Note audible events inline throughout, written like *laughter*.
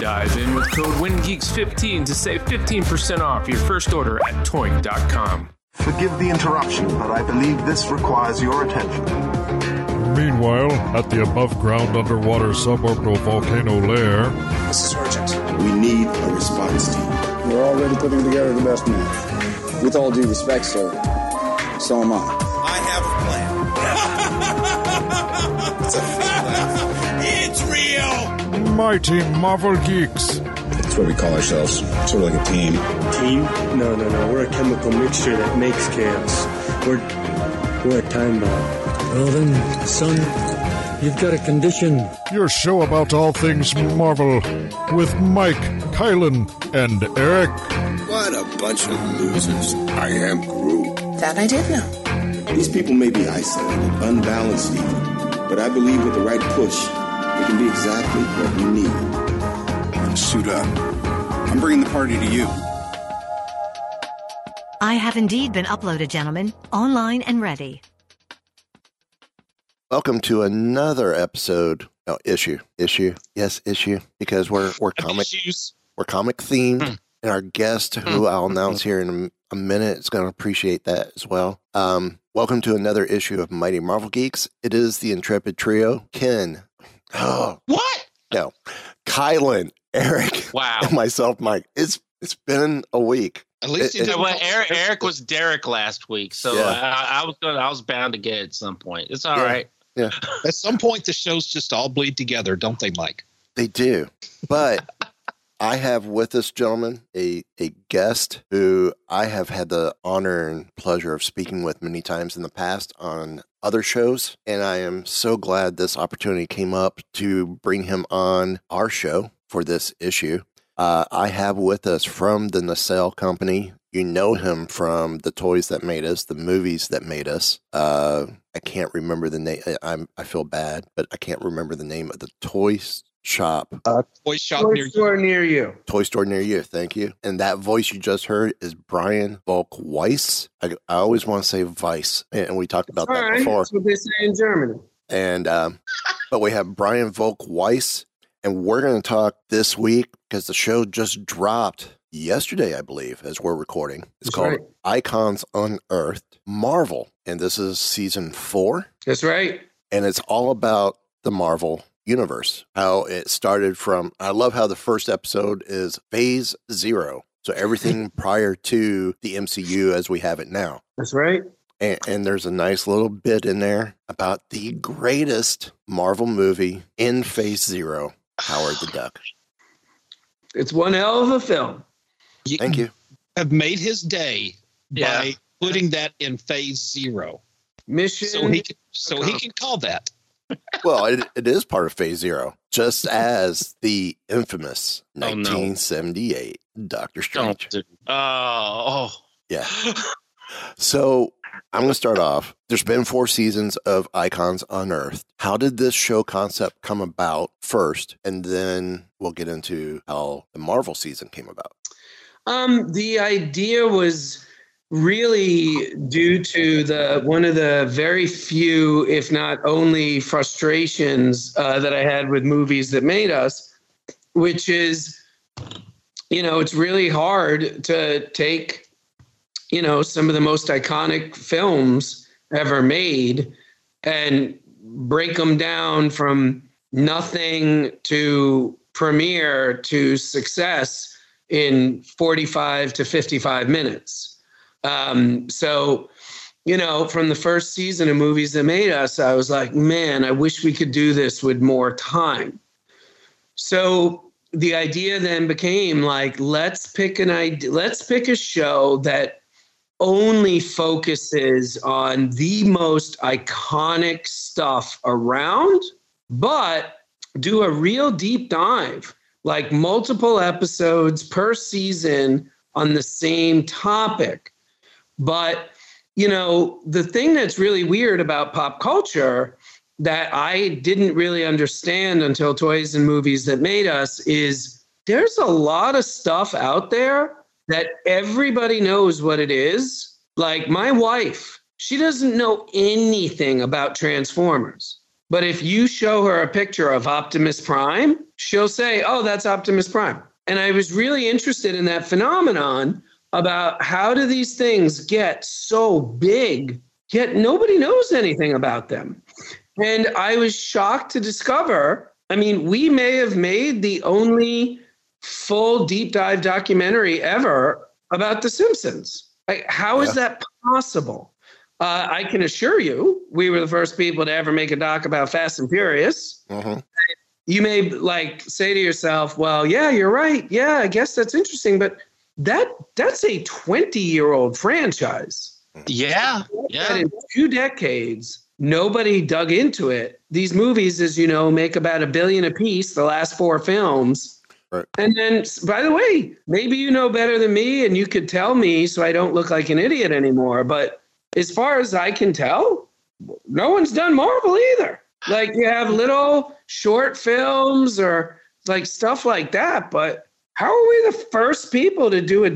Dive in with code WINGEEKS15 to save 15% off your first order at toynk.com. Forgive the interruption, but I believe this requires your attention. Meanwhile, at the above ground underwater suborbital volcano lair, This is urgent. We need a response team. We're already putting together the best man. With all due respect, sir, so am I. I have a plan. *laughs* it's a fake laugh. It's real. Mighty Marvel Geeks. That's what we call ourselves. Sort of like a team. Team? No, no, no. We're a chemical mixture that makes chaos. We're we're a time bomb. Well then, son, you've got a condition. Your show about all things Marvel with Mike, Kylan, and Eric. What a bunch of losers. I am Groot. That I did know. These people may be isolated, unbalanced even, but I believe with the right push, they can be exactly what you need. Suit up. I'm bringing the party to you. I have indeed been uploaded, gentlemen, online and ready. Welcome to another episode. No issue, issue, yes, issue. Because we're we're comic, Issues. we're comic themed, and our guest, who I'll announce here in a, a minute, is going to appreciate that as well. Um, welcome to another issue of Mighty Marvel Geeks. It is the Intrepid Trio: Ken, oh Oh. What? no, Kylan, Eric, Wow. and myself, Mike. It's it's been a week. At least It- it- well, Eric, Eric was Derek last week, so Yeah. I, I was gonna, I was bound to get it at some point. It's all Yeah. right. Yeah. *laughs* At some point, the shows just all bleed together, don't they, Mike? They do. But I have with us, gentlemen, a, a guest who I have had the honor and pleasure of speaking with many times in the past on other shows. And I am so glad this opportunity came up to bring him on our show for this issue. Uh, I have with us from the Nacelle Company. You know him from the toys that made us, the movies that made us. Uh, I can't remember the name. I'm I feel bad, but I can't remember the name of the toy shop Toy shop Toy near you. store near you. Toy Store near you. Thank you. And that voice you just heard is Brian Volk Weiss. I, I always want to say Weiss, and we talked about All that right, before. that's what they say in Germany. And um, but we have Brian Volk Weiss, and we're going to talk this week because the show just dropped yesterday, I believe, as we're recording. It's That's called right. Icons Unearthed Marvel, and this is season four That's right. and it's all about the Marvel universe. How it started from. I love how the first episode is Phase Zero, so everything *laughs* prior to the MCU as we have it now. That's right. And, and there's a nice little bit in there about the greatest Marvel movie in Phase Zero, Howard the Duck. It's one hell of a film. Thank you. Have made his day Yeah. by putting that in phase zero, Mission. so he can, so he can call that. Well, it, it is part of Phase Zero, just *laughs* as the infamous Oh, no. 1978 Doctor Strange. Don't Oh, Yeah. *laughs* So I'm going to start off. There's been four seasons of Icons Unearthed. How did this show concept come about first? And then we'll get into how the Marvel season came about. Um, the idea was really due to the one of the very few, if not only, frustrations uh, that I had with movies that made us, which is, you know, it's really hard to take, you know, some of the most iconic films ever made and break them down from nothing to premiere to success in 45 to 55 minutes. Um, so, you know, from the first season of Movies That Made Us, I was like, man, I wish we could do this with more time. So the idea then became like, let's pick an idea, let's pick a show that only focuses on the most iconic stuff around, but do a real deep dive, like multiple episodes per season on the same topic. But, you know, the thing that's really weird about pop culture that I didn't really understand until Toys and Movies That Made Us is there's a lot of stuff out there that everybody knows what it is. Like my wife, she doesn't know anything about Transformers. But if you show her a picture of Optimus Prime, she'll say, Oh, that's Optimus Prime. And I was really interested in that phenomenon about how do these things get so big, yet nobody knows anything about them. And I was shocked to discover I mean, we may have made the only full deep dive documentary ever about The Simpsons. Like, how is Yeah. that possible? Uh, I can assure you, we were the first people to ever make a doc about Fast and Furious. Mhm. You may like say to yourself, "Well, yeah, you're right. Yeah, I guess that's interesting, but that that's a 20 year old franchise. Yeah, That in two decades, nobody dug into it. These movies, as you know, make about a billion apiece. The last four films." Right. And then, by the way, maybe you know better than me and you could tell me so I don't look like an idiot anymore. But as far as I can tell, no one's done Marvel either. Like you have little short films or like stuff like that. But how are we the first people to do a,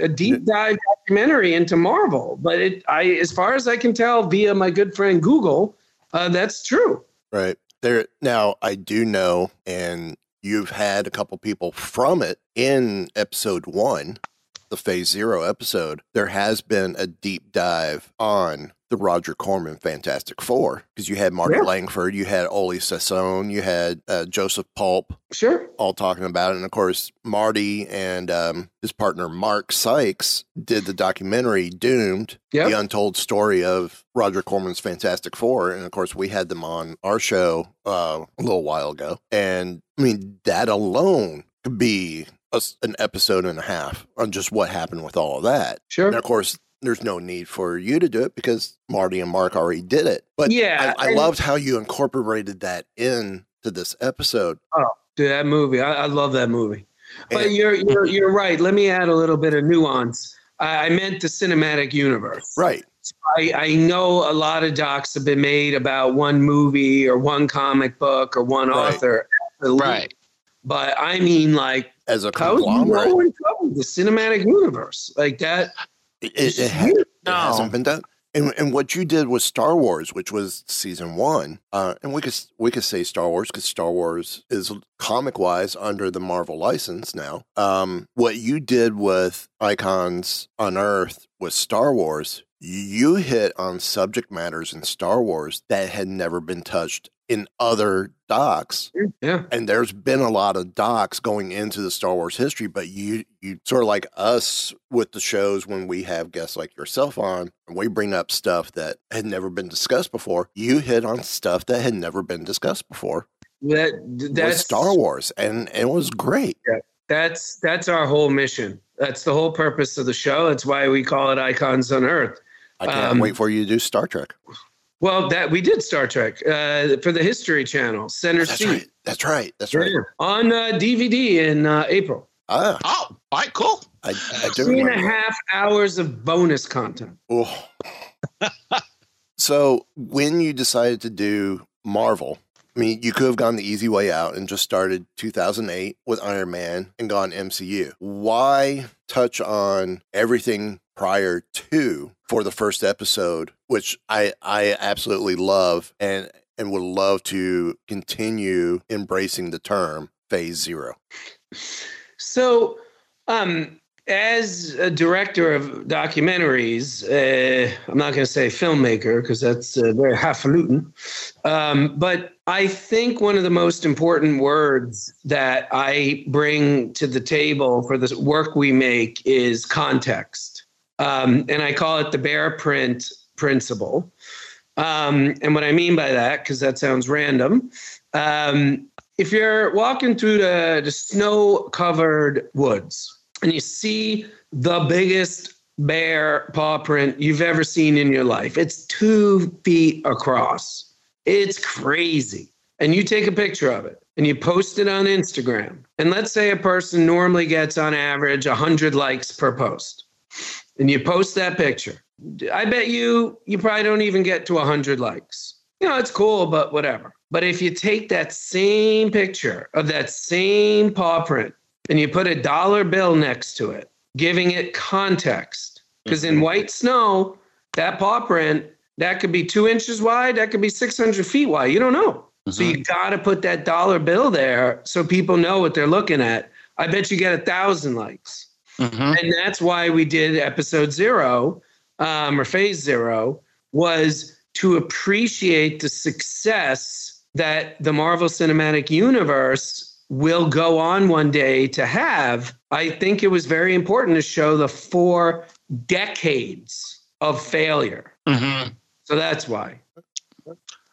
a deep dive documentary into Marvel? But it, I, as far as I can tell via my good friend Google, uh, that's true. Right. There now I do know and you've had a couple people from it in episode 1, the phase 0 episode. There has been a deep dive on the Roger Corman Fantastic 4 because you had Marty Yeah. Langford, you had Oley Sassone, you had uh, Joseph Culp Sure. all talking about it. And of course, Marty and um, his partner Mark Sykes did the documentary Doomed, Yep. the untold story of Roger Corman's Fantastic Four. And of course, we had them on our show uh, a little while ago. And I mean, that alone could be a an episode and a half on just what happened with all of that. Sure. And of course, there's no need for you to do it because Marty and Mark already did it. But Yeah, I, I loved how you incorporated that in to this episode. Oh, dude, that movie. I, I love that movie. But And- you're *laughs* you're you're right. Let me add a little bit of nuance. I, I meant the cinematic universe. Right. I, I know a lot of docs have been made about one movie or one comic book or one Right. author. Right. But I mean, like, As a how is conglomerate. no one covered the cinematic universe like that? It, It's it, ha- weird. it hasn't been done. And, and what you did was Star Wars, which was season one, uh, and we could we could say Star Wars because Star Wars is comic wise under the Marvel license now. Um, what you did with Icons Unearthed with Star Wars, you hit on subject matters in Star Wars that had never been touched in other docs. Yeah. And there's been a lot of docs going into the Star Wars history, but you you sort of like us with the shows when we have guests like yourself on and we bring up stuff that had never been discussed before. You hit on stuff that had never been discussed before. That With that's Star Wars and it was great. Yeah. That's that's our whole mission. That's the whole purpose of the show. That's why we call it Icons Unearthed. I can't Um, wait for you to do Star Trek. Well, that we did Star Trek uh, for the History Channel, Center That's Seat. right. That's right. That's right. Yeah. On uh, DVD in uh, April. Ah, Oh, all right, cool. I, I do Three and a remember. half hours of bonus content. Oh. so when you decided to do Marvel, I mean, you could have gone the easy way out and just started 2008 with Iron Man and gone MCU. Why touch on everything prior to for the first episode, which I I absolutely love and and would love to continue embracing the term phase zero. So, um, as a director of documentaries, uh, I'm not going to say filmmaker because that's uh, very highfalutin. Um, but I think one of the most important words that I bring to the table for the work we make is context. Um, and I call it the bear print principle. Um, and what I mean by that, because that sounds random, um, if you're walking through the, the snow covered woods, and you see the biggest bear paw print you've ever seen in your life. It's two feet across. It's crazy. And you take a picture of it and you post it on Instagram. And let's say a person normally gets on average 100 likes per post. And you post that picture. I bet you you probably don't even get to 100 likes. You know, it's cool, but whatever. But if you take that same picture of that same paw print and you put a dollar bill next to it, giving it context. Because in white snow, that paw print, that could be two inches wide, that could be 600 feet wide. You don't know. So you mm-hmm. got to put that dollar bill there so people know what they're looking at. I bet you get a thousand likes. Mm-hmm. And that's why we did episode zero um, or phase zero was to appreciate the success that the Marvel Cinematic Universe will go on one day to have. I think it was very important to show the four decades of failure. So that's why.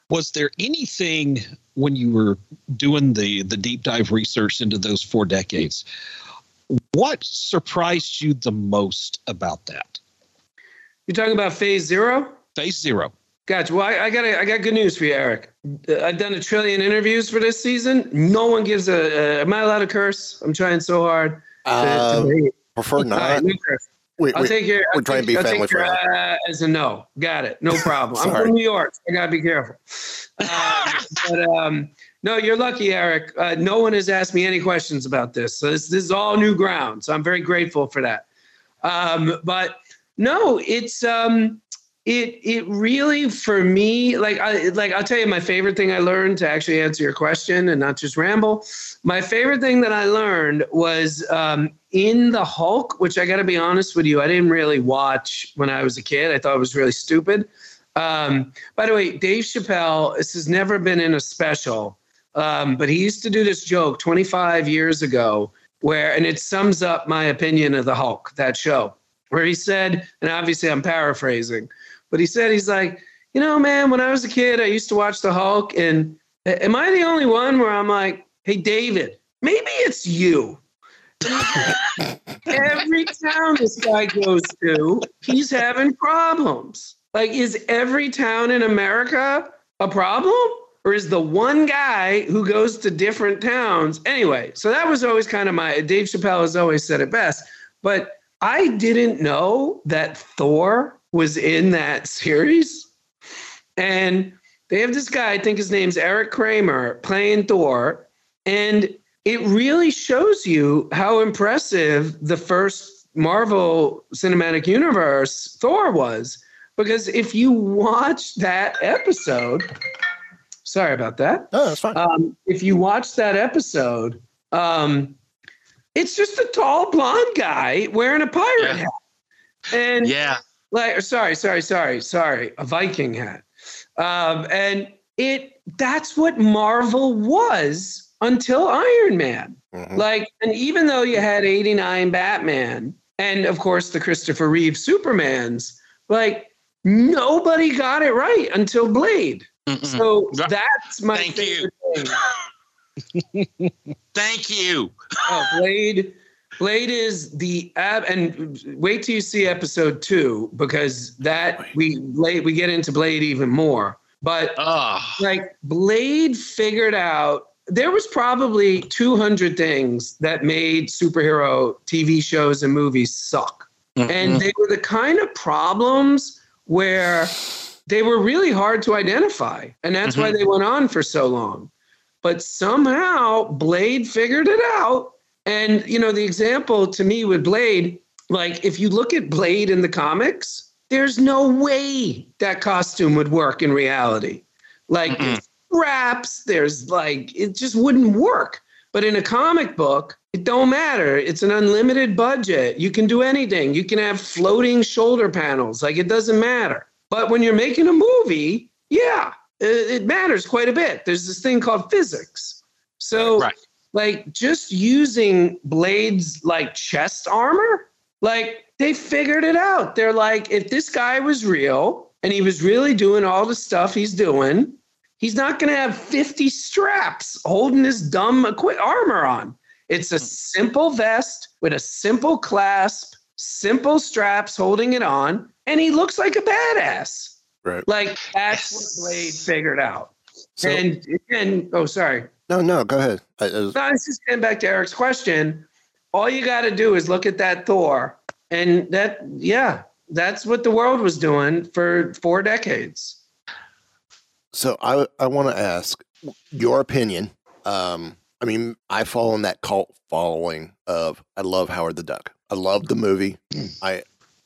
Was there anything when you were doing the the deep dive research into those four decades? What surprised you the most about that? You're talking about phase zero? Phase zero. Gotcha. Well, I, I got I got good news for you, Eric. Uh, I've done a trillion interviews for this season. No one gives a. Uh, am I allowed to curse? I'm trying so hard. to- to Uh, behave. prefer not. right, no curse. I'll we- take your. we're I'll trying to be I'll family friendly. uh, as a no. Got it. No problem. I'm from New York. I gotta be careful. *laughs* Uh, but um, no, you're lucky, Eric. Uh, no one has asked me any questions about this, so this, this is all new ground. So I'm very grateful for that. Um, but no, it's um, it it really for me like I like I'll tell you my favorite thing I learned to actually answer your question and not just ramble. My favorite thing that I learned was um, in the Hulk, which I got to be honest with you, I didn't really watch when I was a kid. I thought it was really stupid. Um, by the way, Dave Chappelle, this has never been in a special, um, but he used to do this joke 25 years ago where, and it sums up my opinion of the Hulk, that show, where he said, and obviously I'm paraphrasing, but he said, he's like, you know, man, when I was a kid, I used to watch the Hulk, and eh, am I the only one where I'm like, hey, David, maybe it's you. *laughs* every town this guy goes to, he's having problems. Like, is every town in America a problem? Or is the one guy who goes to different towns? Anyway, so that was always kind of my Dave Chappelle has always said it best. But I didn't know that Thor was in that series. And they have this guy, I think his name's Eric Kramer, playing Thor. And it really shows you how impressive the first Marvel Cinematic Universe Thor was. Because if you watch that episode, sorry about that. No, that's fine. Um, if you watch that episode, um, it's just a tall blonde guy wearing a pirate hat. And Yeah. like sorry, sorry, sorry, sorry, a Viking hat. Um, and it that's what Marvel was until Iron Man. Like, and even though you had 89 Batman and of course the Christopher Reeve Supermans, like nobody got it right until Blade. So that's my Thank favorite thing. *laughs* Thank you. Oh, Blade. Blade is the ab, and wait till you see episode two because that we Blade we get into Blade even more. But like Blade figured out there was probably 200 things that made superhero TV shows and movies suck. And they were the kind of problems where they were really hard to identify. And that's why Mhm. they went on for so long. But somehow Blade figured it out. And, you know, the example to me with Blade, like if you look at Blade in the comics, there's no way that costume would work in reality. Like wraps, there's like, it just wouldn't work. But in a comic book, it don't matter. It's an unlimited budget. You can do anything. You can have floating shoulder panels. Like it doesn't matter. But when you're making a movie, yeah, it, it matters quite a bit. There's this thing called physics. So Right. like just using blades like chest armor, like they figured it out. They're like, if this guy was real and he was really doing all the stuff he's doing, he's not going to have 50 straps holding this dumb equi- armor on. It's a hmm. simple vest with a simple clasp, simple straps holding it on, and he looks like a badass. Right. Like that's what *laughs* Blade figured out. So- and and oh, sorry. No, no, go ahead. I, I was- No, just getting back to Eric's question. All you got to do is look at that Thor, and that, yeah, that's what the world was doing for four decades. So I I want to ask your opinion. Um, I mean, I fall in that cult following of I love Howard the Duck. I love the movie. I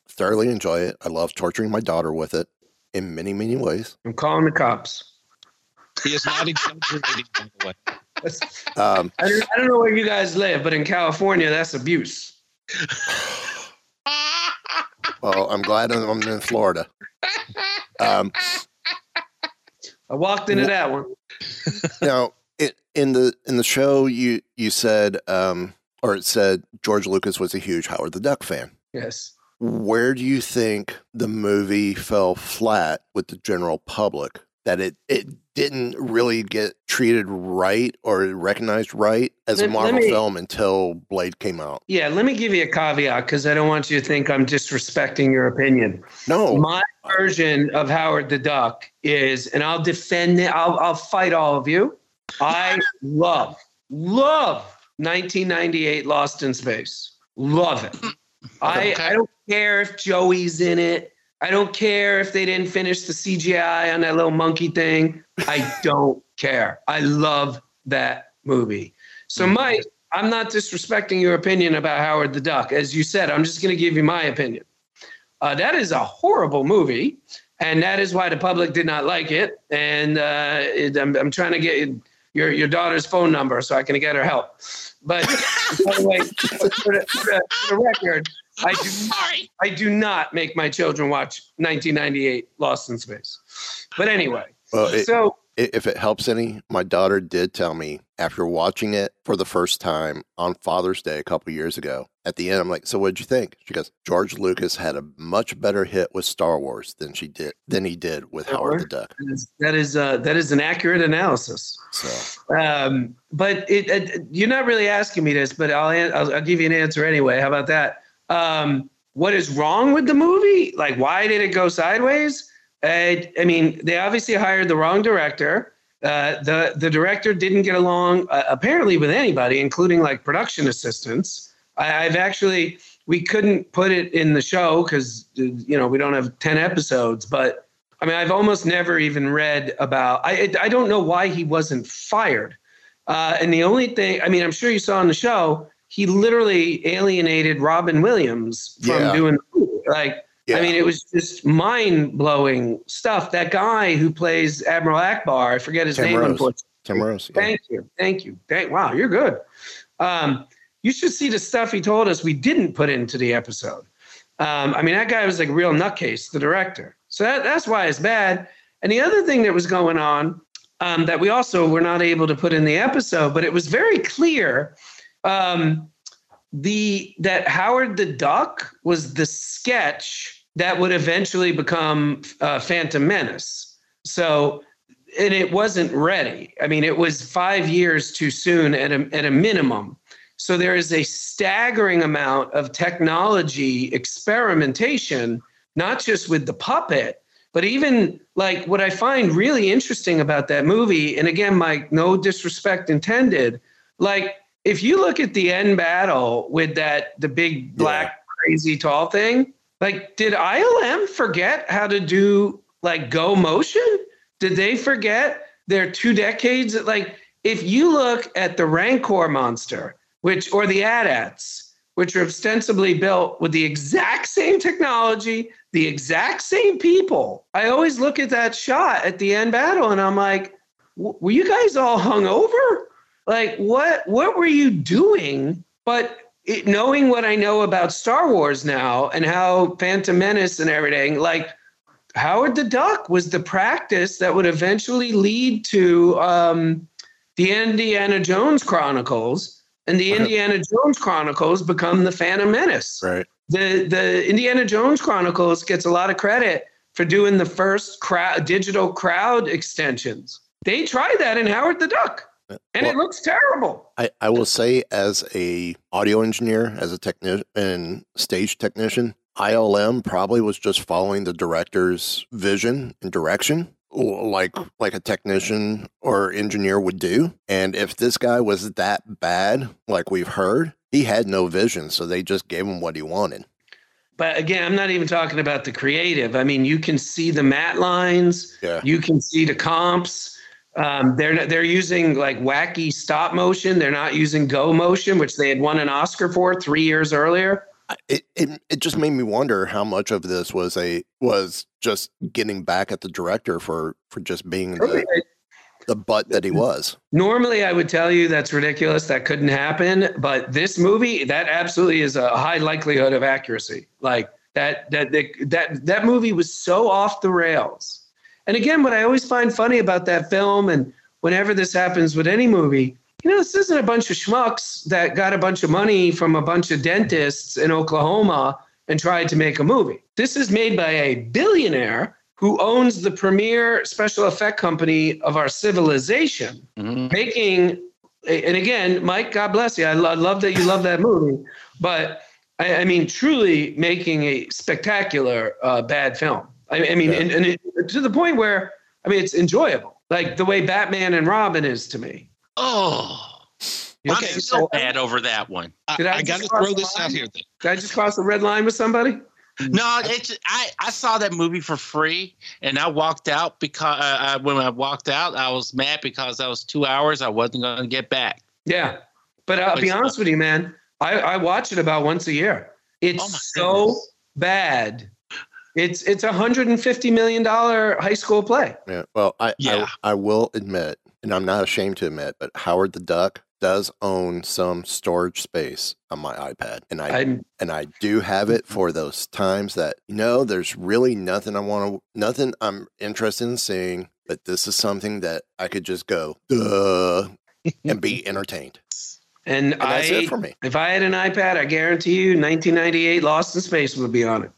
thoroughly enjoy it. I love torturing my daughter with it in many many ways. I'm calling the cops. He is not exaggerating, by the way. Um, I don't, I don't know where you guys live, but in California, that's abuse. well, I'm glad I'm I'm in Florida. Um, I walked into that one. now it, in the in the show you you said um, or it said George Lucas was a huge Howard the Duck fan. Yes. Where do you think the movie fell flat with the general public? That it it didn't really get treated right or recognized right as a Let- let Marvel me- film until Blade came out. Yeah, let me give you a caveat because I don't want you to think I'm disrespecting your opinion. No. My version of Howard the Duck is, and I'll defend it, I'll, I'll fight all of you. I love, love 1998 Lost in Space. Love it. Hmm. I, I don't care if Joey's in it. I don't care if they didn't finish the CGI on that little monkey thing. I *laughs* don't care. I love that movie. So, Mike, I'm not disrespecting your opinion about Howard the Duck. As you said, I'm just going to give you my opinion. Uh, that is a horrible movie, and that is why the public did not like it. And uh, it, I'm, I'm trying to get your your daughter's phone number so I can get her help. But by the way, for the, for the, for the record, I do I do not make my children watch 1998 Lost in Space. But anyway, Well, it, so if it helps any, my daughter did tell me after watching it for the first time on Father's Day a couple years ago. At the end, I'm like, "So what'd you think?" She goes, "George Lucas had a much better hit with Star Wars than she did than he did with Howard the Duck." that is that is, uh, that is an accurate analysis. So Um, but it, it, you're not really asking me this, but I'll, I'll I'll give you an answer anyway. How about that? Um, what is wrong with the movie? Like, why did it go sideways? Uh, I mean, they obviously hired the wrong director. Uh, the the director didn't get along uh, apparently with anybody, including like production assistants. I, I've actually we couldn't put it in the show because you know we don't have ten episodes, but I mean I've almost never even read about. I I don't know why he wasn't fired. Uh, and the only thing, I mean, I'm sure you saw on the show, he literally alienated Robin Williams from Yeah. doing the movie. like. I mean, it was just mind blowing stuff. That guy who plays Admiral Ackbar, I forget his Tim name, Rose. unfortunately. Tim Rose. yeah. Thank you. Thank you. Thank, wow, you're good. Um, you should see the stuff he told us we didn't put into the episode. Um, I mean, that guy was like a real nutcase, the director. So that, that's why it's bad. And the other thing that was going on um, that we also were not able to put in the episode, but it was very clear um, the that Howard the Duck was the sketch that would eventually become uh, Phantom Menace. So, and it wasn't ready. I mean, it was five years too soon at a, at a minimum. So there is a staggering amount of technology experimentation, not just with the puppet, but even like what I find really interesting about that movie, and again, Mike, no disrespect intended, like if you look at the end battle with that the big black crazy tall thing, like did ILM forget how to do like go motion? Did they forget their two decades? Like if you look at the Rancor monster, which or the AT-ATs, which are ostensibly built with the exact same technology, the exact same people. I always look at that shot at the end battle and I'm like, were you guys all hung over? Like what what were you doing? But it, knowing what I know about Star Wars now and how Phantom Menace and everything, like Howard the Duck was the practice that would eventually lead to um, the Indiana Jones Chronicles, and the Indiana Jones Chronicles become the Phantom Menace. Right. The the Indiana Jones Chronicles gets a lot of credit for doing the first crowd digital crowd extensions. They tried that in Howard the Duck, and it looks terrible. I, I will say, as a audio engineer, as a technician and stage technician, ILM probably was just following the director's vision and direction, like like a technician or engineer would do. And if this guy was that bad, like we've heard, he had no vision, so they just gave him what he wanted. But again, I'm not even talking about the creative. I mean, you can see the matte lines. Yeah. You can see the comps. Um, they're they're using like wacky stop motion. They're not using go motion, which they had won an Oscar for three years earlier. It, it it just made me wonder how much of this was a was just getting back at the director for for just being the, the butt that he was. Normally, I would tell you that's ridiculous. That couldn't happen. But this movie, that absolutely is a high likelihood of accuracy. Like that, that, that, that, that movie was so off the rails. And again, what I always find funny about that film, and whenever this happens with any movie, you know, this isn't a bunch of schmucks that got a bunch of money from a bunch of dentists in Oklahoma and tried to make a movie. This is made by a billionaire who owns the premier special effect company of our civilization, making. And again, Mike, God bless you. I lo- love that you love that movie, but I, I mean, truly making a spectacular uh, bad film. I, I mean, and, and it, to the point where I mean, it's enjoyable, like the way Batman and Robin is to me. Oh, Okay, I'm so bad over that one. Did I, just cross the line? Out here. Then. Did I just cross the red line with somebody? No, it's I, I saw that movie for free, and I walked out because uh, I, when I walked out, I was mad because that was two hours I wasn't going to get back. Yeah, but I'll be honest with you, man. I, I watch it about once a year. It's so bad. It's it's a hundred and fifty million dollar high school play. Yeah. Well, I, Yeah. I I will admit, and I'm not ashamed to admit, but Howard the Duck does own some storage space on my iPad, and I I'm- and I do have it for those times that you know there's really nothing I want to, nothing I'm interested in seeing, but this is something that I could just go duh and be *laughs* entertained. And, I, that's it for me. If I had an iPad, I guarantee you, 1998 Lost in Space would be on it.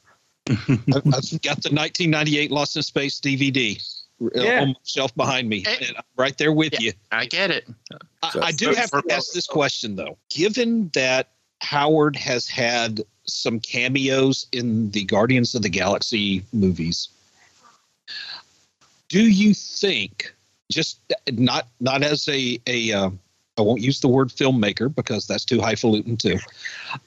I've I've got the 1998 Lost in Space DVD uh, Yeah. on my shelf behind me, and I'm right there with you. I get it. I, So- I do have to ask this question though. Given that Howard has had some cameos in the Guardians of the Galaxy movies, do you think just not not as a a uh, I won't use the word filmmaker because that's too highfalutin too.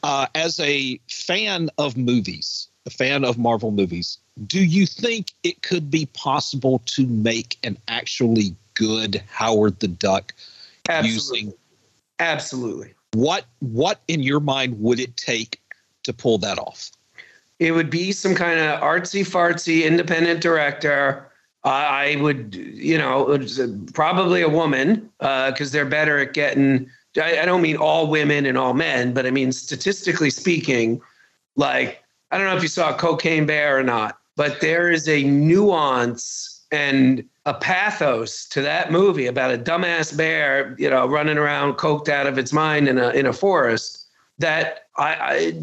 Uh, as a fan of movies, a fan of Marvel movies, do you think it could be possible to make an actually good Howard the Duck Absolutely. using Absolutely. what what in your mind would it take to pull that off? It would be some kind of artsy fartsy independent director. I I would, you know, uh, probably a woman uh, because they're better at getting. I, I don't mean all women and all men, but I mean statistically speaking, like I don't know if you saw Cocaine Bear or not, but there is a nuance and a pathos to that movie about a dumbass bear, you know, running around coked out of its mind in a in a forest that I, I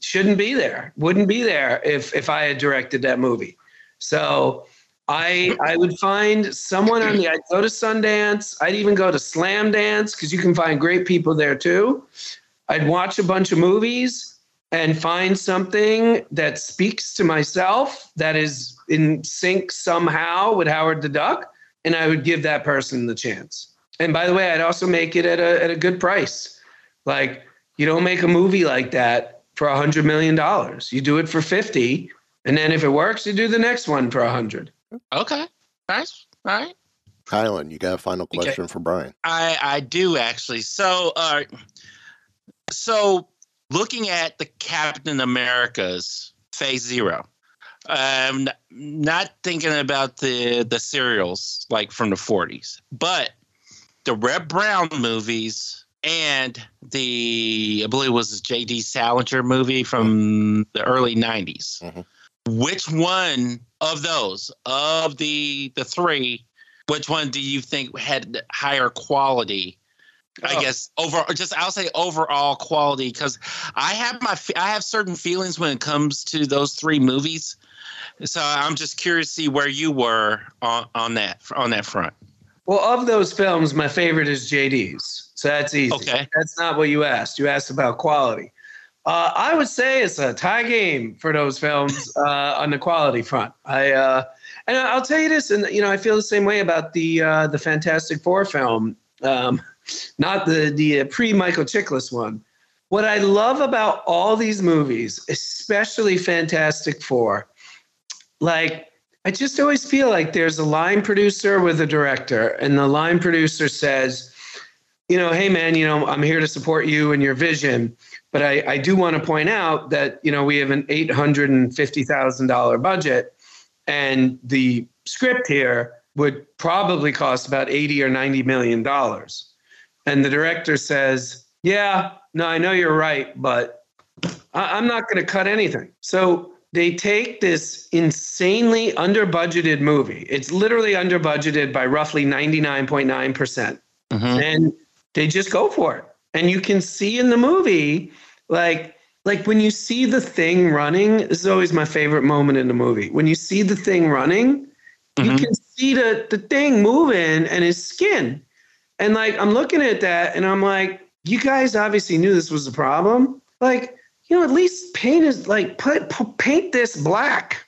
shouldn't be there. Wouldn't be there if if I had directed that movie. So I I would find someone on the I'd go to Sundance. I'd even go to Slamdance because you can find great people there too. I'd watch a bunch of movies and find something that speaks to myself that is in sync somehow with Howard the Duck, and I would give that person the chance. And by the way, I'd also make it at a at a good price. Like you don't make a movie like that for a hundred million dollars. You do it for fifty, and then if it works, you do the next one for a hundred. Okay. Nice. All right. Kylan, you got a final Okay. question for Brian? I I do actually. So uh so looking at the Captain America's Phase Zero, um, not thinking about the the serials like from the 40s, but the Reb Brown movies and the I believe it was J.D. Salinger movie from the early '90s. Which one of those of the the three? Which one do you think had higher quality? I Oh. guess over just I'll say overall quality because I have my I have certain feelings when it comes to those three movies. So I'm just curious to see where you were on, on that on that front. Well, of those films, my favorite is JD's. So that's easy. Okay. That's not what you asked. You asked about quality. Uh, I would say it's a tie game for those films *laughs* uh, on the quality front. I uh, and I'll tell you this, and you know, I feel the same way about the uh, the Fantastic Four film, um, not the the uh, pre Michael Chiklis one. What I love about all these movies, especially Fantastic Four, like I just always feel like there's a line producer with a director, and the line producer says, you know, hey man, you know, I'm here to support you and your vision, but I, I do want to point out that you know we have an eight hundred and fifty thousand dollar budget, and the script here would probably cost about eighty or ninety million dollars, and the director says, yeah, no, I know you're right, but I- I'm not going to cut anything. So they take this insanely under budgeted movie. It's literally under budgeted by roughly 99.9%. percent mm-hmm. And they just go for it. And you can see in the movie, like, like when you see the thing running, this is always my favorite moment in the movie. When you see the thing running, you mm-hmm. can see the, the thing moving and his skin. And like I'm looking at that and I'm like, you guys obviously knew this was a problem. Like, you know, at least paint is like put, paint this black.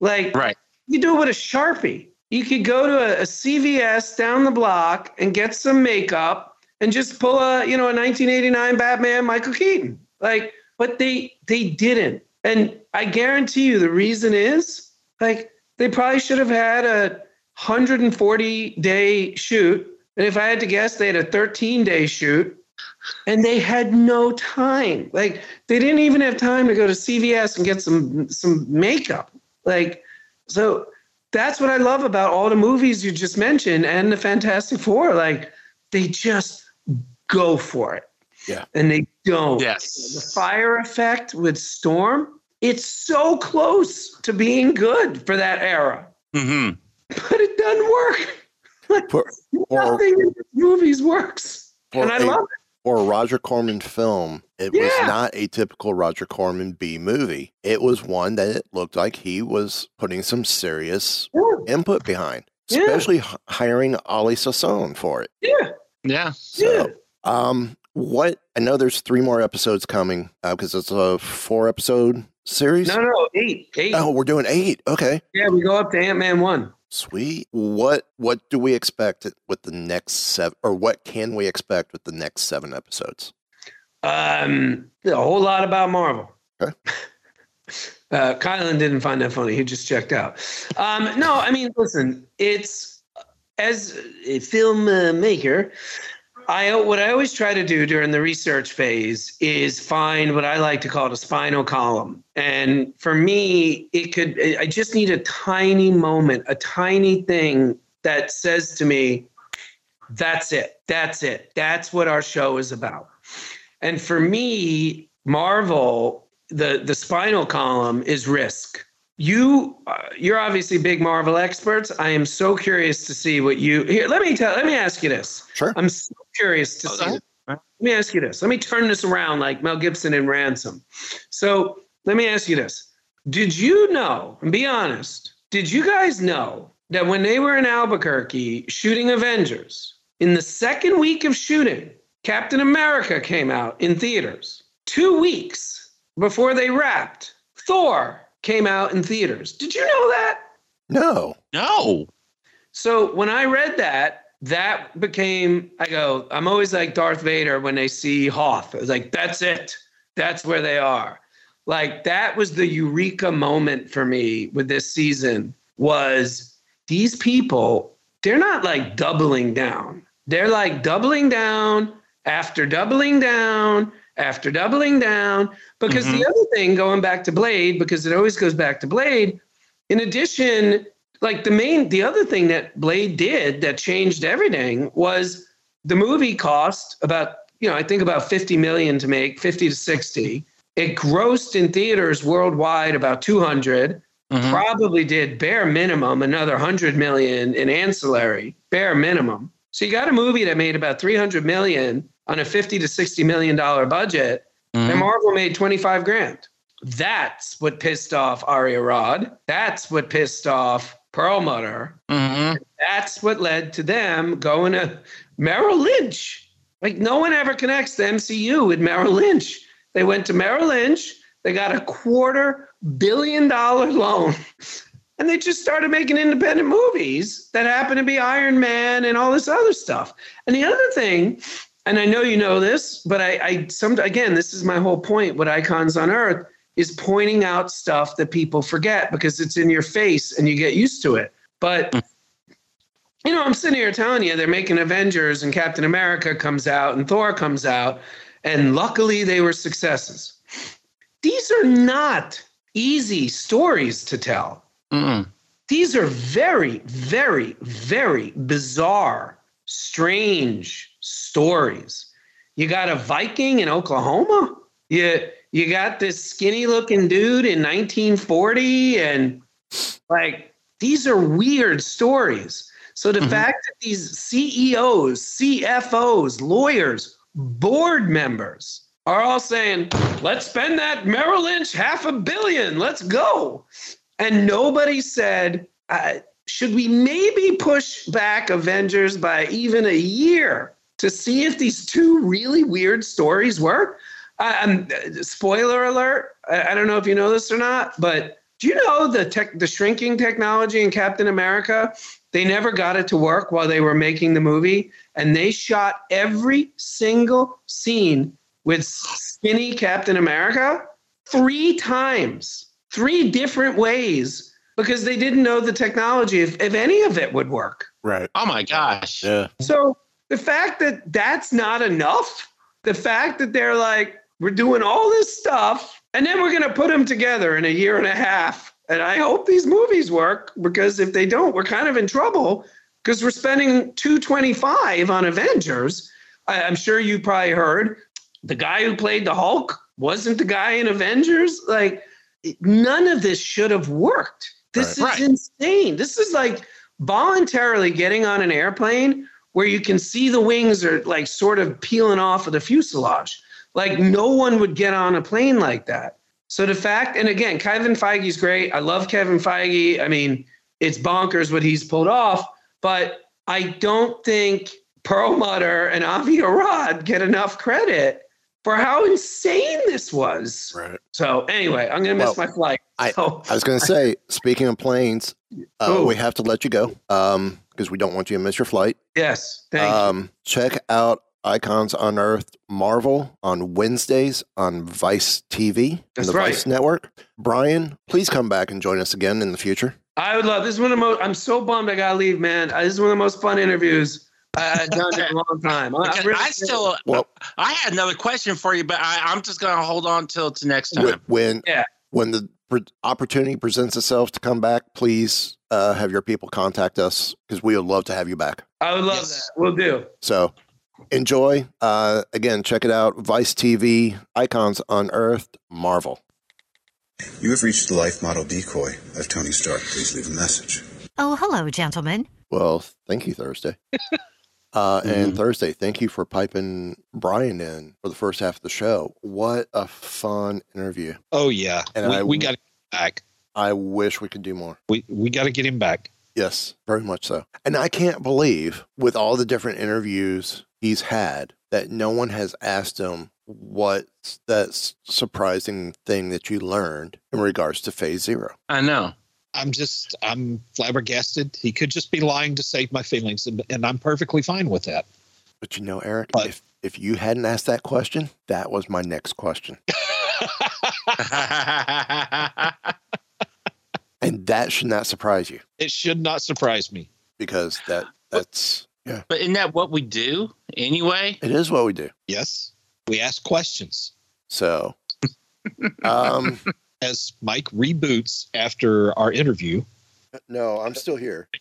Like right. you do it with a Sharpie. You could go to a, a CVS down the block and get some makeup and just pull a, you know, a 1989 Batman Michael Keaton. Like, but they they didn't. And I guarantee you the reason is like they probably should have had a 140 day shoot. And if I had to guess, they had a 13 day shoot. And they had no time. Like they didn't even have time to go to CVS and get some some makeup. Like so that's what I love about all the movies you just mentioned and the Fantastic Four. Like they just go for it. Yeah. And they don't. Yes. The fire effect with Storm, it's so close to being good for that era. Mm-hmm. But it doesn't work. For, *laughs* or, Nothing in these movies works. for and I a, love it. For a Roger Corman film, it was not a typical Roger Corman B movie. It was one that it looked like he was putting some serious input behind, especially h- hiring Oley Sassone for it. Yeah. Yeah. So, um, what I know there's three more episodes coming because it's a four episode series. No, no, eight. Eight. Oh, we're doing eight. Okay. Yeah, we go up to Ant Man 1. Sweet. What what do we expect with the next seven, or what can we expect with the next seven episodes? Um, a whole lot about Marvel. Okay. *laughs* Uh, Kylan didn't find that funny. He just checked out. Um, no, I mean, listen, it's as a filmmaker. I what I always try to do during the research phase is find what I like to call it a spinal column. And for me, it could I just need a tiny moment, a tiny thing that says to me, that's it. That's it. That's what our show is about. And for me, Marvel, the the spinal column is risk. You uh, you're obviously big Marvel experts. I am so curious to see what you here. Let me tell. Let me ask you this. Sure. I'm so curious to see. Let me ask you this. Let me turn this around like Mel Gibson in Ransom. So let me ask you this. Did you know, and be honest, did you guys know that when they were in Albuquerque shooting Avengers, in the second week of shooting, Captain America came out in theaters? Two weeks before they wrapped, Thor came out in theaters. Did you know that? No. No. So when I read that, that became, I go, I'm always like Darth Vader when they see Hoth. I was like, that's it. That's where they are. Like that was the eureka moment for me with this season was these people, they're not like doubling down. They're like doubling down after doubling down after doubling down. Because the other thing, going back to Blade, because it always goes back to Blade, in addition, like the main, the other thing that Blade did that changed everything was the movie cost about, you know, I think about 50 million to make, 50 to 60. It grossed in theaters worldwide about 200. Mhm. Probably did bare minimum another 100 million in ancillary, bare minimum. So you got a movie that made about 300 million on a 50 to 60 million dollar budget, and Marvel made 25 grand. That's what pissed off Avi Arad. That's what pissed off Perlmutter. Mhm. That's what led to them going to Merrill Lynch. Like no one ever connects the MCU with Merrill Lynch. They went to Merrill Lynch. They got a quarter billion dollar loan. *laughs* And they just started making independent movies that happen to be Iron Man and all this other stuff. And the other thing, and I know you know this, but I, I some again, this is my whole point with Icons Unearthed is pointing out stuff that people forget because it's in your face and you get used to it. But hmm. you know, I'm sitting here telling you they're making Avengers and Captain America comes out and Thor comes out, and luckily they were successes. These are not easy stories to tell. Mm-mm. These are very, very, very bizarre, strange stories. You got a Viking in Oklahoma. You you got this skinny looking dude in 1940, and like these are weird stories. So the fact that these CEOs, CFOs, lawyers, board members are all saying, let's spend that Merrill Lynch half a billion, let's go. And nobody said, uh, should we maybe push back Avengers by even a year to see if these two really weird stories work? Uh, um, uh, spoiler alert, I, I don't know if you know this or not, but do you know the tech, the shrinking technology in Captain America? They never got it to work while they were making the movie, and they shot every single scene with skinny Captain America three times, three different ways, because they didn't know the technology if, if any of it would work. Right. Oh my gosh. Yeah. So the fact that that's not enough, the fact that they're like, we're doing all this stuff, and then we're going to put them together in a year and a half. And I hope these movies work because if they don't, we're kind of in trouble because we're spending 225 on Avengers. I, I'm sure you probably heard the guy who played the Hulk wasn't the guy in Avengers. Like none of this should have worked. This Right. is insane. This is like voluntarily getting on an airplane where you can see the wings are like sort of peeling off of the fuselage. Like no one would get on a plane like that. So the fact, and again, Kevin Feige's great. I love Kevin Feige. I mean, it's bonkers what he's pulled off, but I don't think Perlmutter and Avi Arad get enough credit for how insane this was. Right. So anyway, I'm gonna miss Well, my flight. I, So- I was going to say, speaking of planes, uh, we have to let you go because we don't want you to miss your flight. Yes, thank um, Check out Icons Unearthed Marvel on Wednesdays on Vice TV That's and the right. Vice Network. Brian, please come back and join us again in the future. I would love this. Is one of the most. I'm so bummed I gotta leave, man. Uh, This is one of the most fun interviews I- I've done in a long time. I, really- I still, Well- I had another question for you, but I, I'm just going to hold on till to next time. When Yeah. when the pr- opportunity presents itself to come back, please uh, have your people contact us because we would love to have you back. I would love Yes. that. We'll do. So enjoy. Uh, again, check it out. Vice TV, Icons Unearthed Marvel. You have reached the life model decoy of Tony Stark. Please leave a message. Oh, hello, gentlemen. Well, thank you, Thursday. *laughs* Uh, and Thursday, thank you for piping Brian in for the first half of the show. What a fun interview. Oh yeah, And we, I- we got to back. I wish we could do more. We we got to get him back. Yes, very much so. And I can't believe, with all the different interviews he's had, that no one has asked him what's that surprising thing that you learned in regards to Phase Zero. I know. I'm just I'm flabbergasted. He could just be lying to save my feelings, and, and I'm perfectly fine with that. But you know, Eric, if if you hadn't asked that question, that was my next question, *laughs* and that should not surprise you It should not surprise me. because that that's yeah, But isn't that what we do anyway? it is what we do. Yes, we ask questions. So, *laughs* um, As Mike reboots after our interview, no, I'm still here. I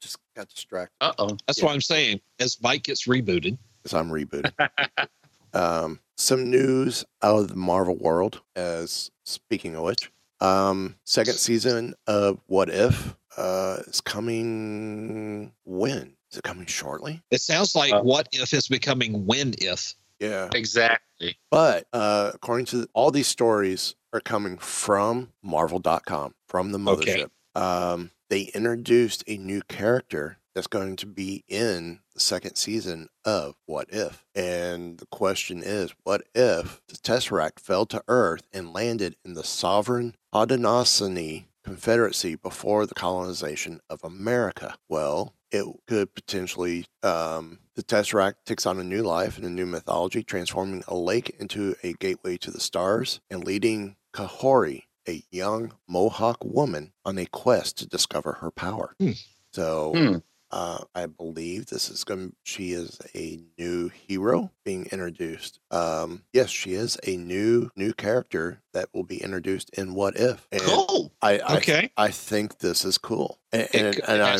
just got distracted. Uh oh. That's Yeah. what I'm saying. As Mike gets rebooted, As I'm rebooted. *laughs* um, some news out of the Marvel world. As speaking of which, um, second season of What If uh, is coming. When is it coming shortly? it sounds like what if is becoming when if. Yeah. Exactly. But uh, according to all these stories are coming from Marvel.com, from the Okay. mothership. Um, they introduced a new character that's going to be in the second season of What If. And the question is, what if the Tesseract fell to Earth and landed in the sovereign Haudenosaunee Confederacy before the colonization of America? Well, it could potentially um, the Tesseract takes on a new life and a new mythology, transforming a lake into a gateway to the stars and leading Kahori, a young Mohawk woman, on a quest to discover her power. Hmm. So Hmm. uh, I believe this is going. She is a new hero being introduced. Um, yes, she is a new new character that will be introduced in What If. And Cool. I, I Okay. I think this is cool, and, and, and it I.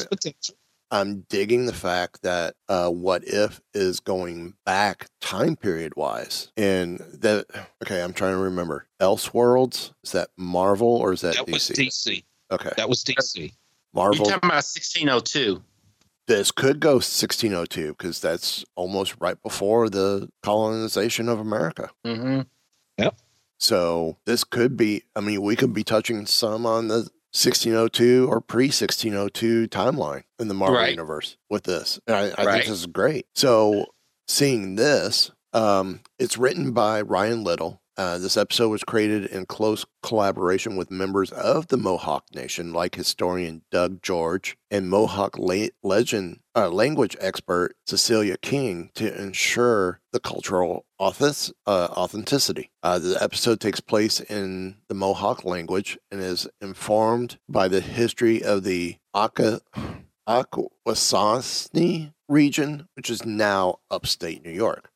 I'm digging the fact that uh, What If is going back time period wise, and that okay, I'm trying to remember. Elseworlds is that Marvel or is that, That was DC? DC. Okay, That was DC. Marvel. You're Marvel. talking about 1602. This could go 1602 because that's almost right before the colonization of America. Mm-hmm. So this could be. I mean, we could be touching some on the 1602 or pre 1602 timeline in the Marvel Right. universe with this. And I, I think this is great. So seeing this, um, it's written by Ryan Little. Uh, this episode was created in close collaboration with members of the Mohawk Nation, like historian Doug George and Mohawk legend uh, language expert Cecilia King, to ensure the cultural uh, authenticity. Uh, the episode takes place in the Mohawk language and is informed by the history of the Aka, Akwesasne region, which is now upstate New York.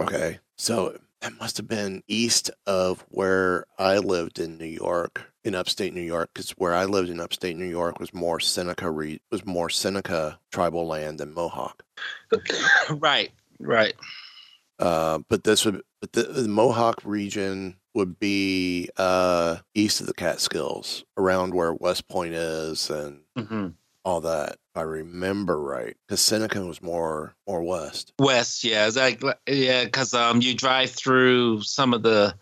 Okay, so that must have been east of where I lived in New York, in upstate New York, because where I lived in upstate New York was more Seneca re- was more Seneca tribal land than Mohawk. *coughs* Right. Right. Uh, but this would, but the, the Mohawk region would be uh, east of the Catskills, around where West Point is, and Mm-hmm. all that. If I remember right, because Seneca was more more west. West, yeah, like yeah, because um, you drive through some of the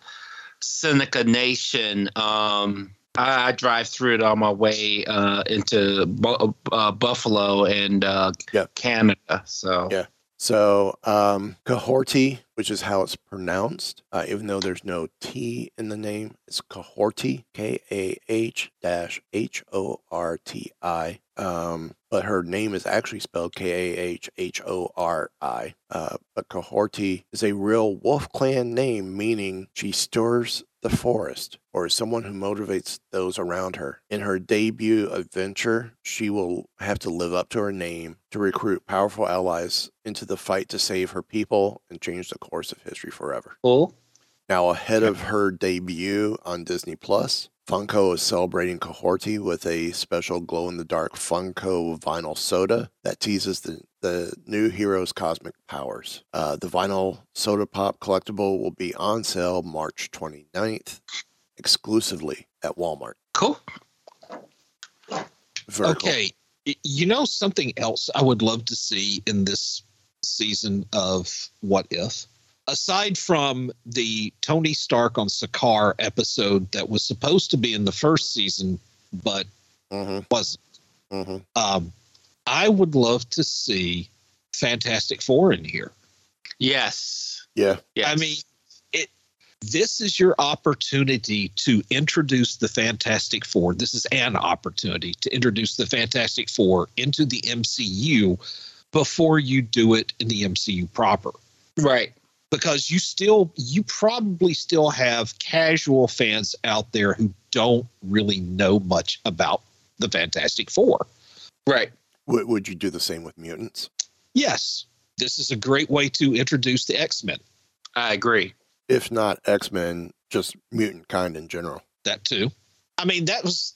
Seneca Nation. Um, I, I drive through it on my way uh, into Bu- uh, Buffalo and uh, Canada. So Yeah. So, um, Kahorti, which is how it's pronounced, uh, even though there's no T in the name, it's Kahorti, K A H dash H O R T I. Um, but her name is actually spelled K A H H O R I. Uh, but Kahorti is a real Wolf Clan name, meaning she stirs the forest or is someone who motivates those around her. In her debut adventure, she will have to live up to her name to recruit powerful allies into the fight to save her people and change the course of history forever. Cool. Now, ahead of her debut on Disney Plus, Funko is celebrating Kahorti with a special glow in the dark Funko vinyl soda that teases the, the new hero's cosmic powers. Uh, the vinyl soda pop collectible will be on sale March 29th exclusively at Walmart. Cool. Very okay. You know something else I would love to see in this season of What If? Aside from the Tony Stark on Sakaar episode that was supposed to be in the first season, but wasn't. Um, I would love to see Fantastic Four in here. Yes. Yeah. I mean, it. This is your opportunity to introduce the Fantastic Four. This is an opportunity to introduce the Fantastic Four into the MCU before you do it in the MCU proper. Right. Because you still, you probably still have casual fans out there who don't really know much about the Fantastic Four. Right. Would, would you do the same with mutants? Yes, this is a great way to introduce the X Men. I agree. If not X Men, just mutant kind in general. That too. I mean, that was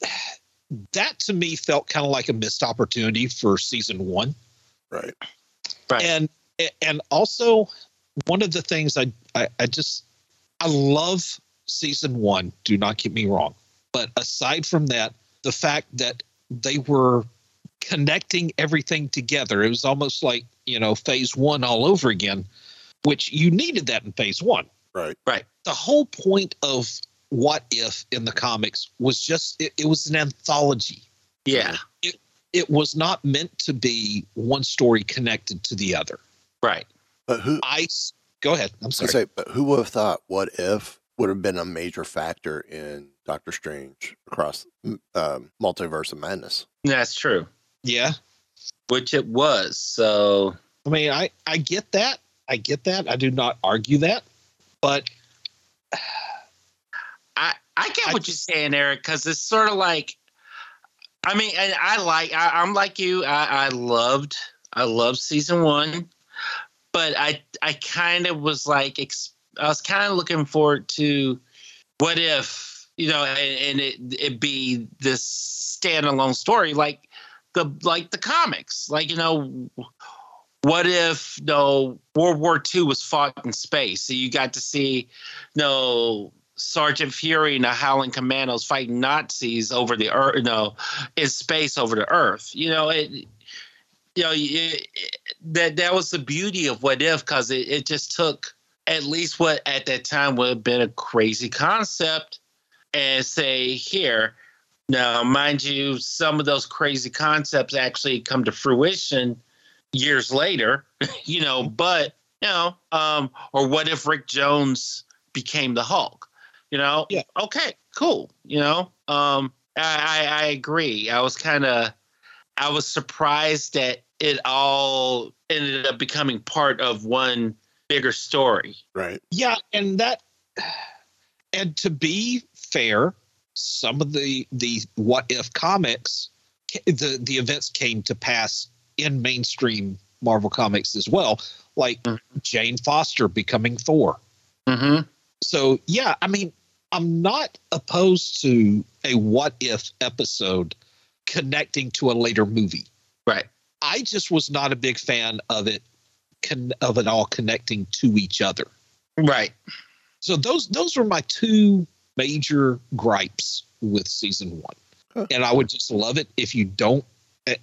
that to me felt kind of like a missed opportunity for season one. Right. Right. And and also one of the things I, I I just I love season one. Do not get me wrong, but aside from that, the fact that they were connecting everything together, it was almost like you know phase one all over again, which you needed that in phase one. Right. Right. The whole point of what if in the comics was just it, it was an anthology. Yeah. It it was not meant to be one story connected to the other. Right. But who? I go ahead. I'm sorry. say, but who would have thought what if would have been a major factor in Doctor Strange across um, multiverse of madness? That's true. Yeah. Which it was. So I mean, I I get that. I get that. I do not argue that. But *sighs* I I get what you're saying, Eric, because it's sort of like, I mean, and I like, I, I'm like you. I, I loved, I loved season one, but I I kind of was like, I was kind of looking forward to what if you know, and, and it it be this standalone story like the like the comics, like you know. What if you know, World War II was fought in space? So you got to see you know, Sergeant Fury and the Howling Commandos fighting Nazis over the earth, you know, in space over the Earth. You know, it, you know, it, it, that that was the beauty of What If because it, it just took at least what at that time would have been a crazy concept and say here. Now, mind you, some of those crazy concepts actually come to fruition years later, *laughs* you know, but you know, um, or what if Rick Jones became the Hulk? You know, yeah. okay, cool. You know, um, I, I, I agree. I was kind of, I was surprised that it all ended up becoming part of one bigger story. Right. Yeah, and that, and to be fair, some of the the what if comics, the the events came to pass in mainstream Marvel comics as well, like mm-hmm. Jane Foster becoming Thor. Mm-hmm. So yeah, I mean, I'm not opposed to a what if episode connecting to a later movie. Right. I just was not a big fan of it con- of it all connecting to each other. Right. So those those were my two major gripes with season 1. Huh. And I would just love it if you don't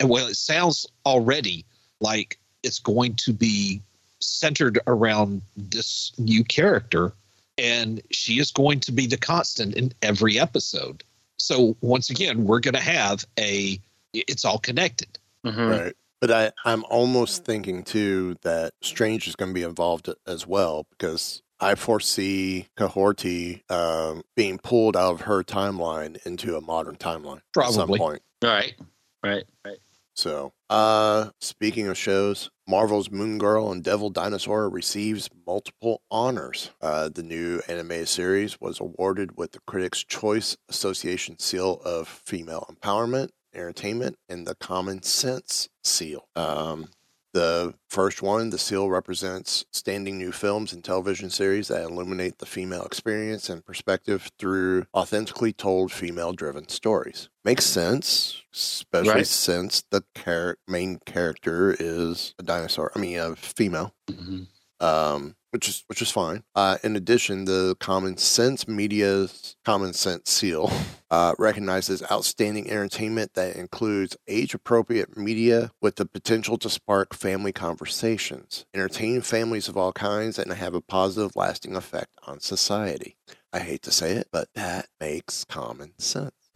well it sounds already like it's going to be centered around this new character and she is going to be the constant in every episode. So once again, we're going to have a it's all connected. Mm-hmm. Right. But I, I'm almost thinking too that Strange is going to be involved as well because I foresee Kahorti um, being pulled out of her timeline into a modern timeline Probably. at some point. Right. Right. Right. So, uh, speaking of shows, Marvel's Moon Girl and Devil Dinosaur receives multiple honors. Uh, the new animated series was awarded with the Critics' Choice Association seal of Female Empowerment, Entertainment, and the Common Sense seal. Um, the first one, the seal represents standing new films and television series that illuminate the female experience and perspective through authentically told female driven stories. Makes sense, especially Right. since the char- main character is a dinosaur. I mean, a female. Mhm. Um, which is which is fine. Uh, in addition, the Common Sense Media's Common Sense Seal *laughs* uh, recognizes outstanding entertainment that includes age-appropriate media with the potential to spark family conversations, entertain families of all kinds, and have a positive, lasting effect on society. I hate to say it, but that makes common sense. *laughs*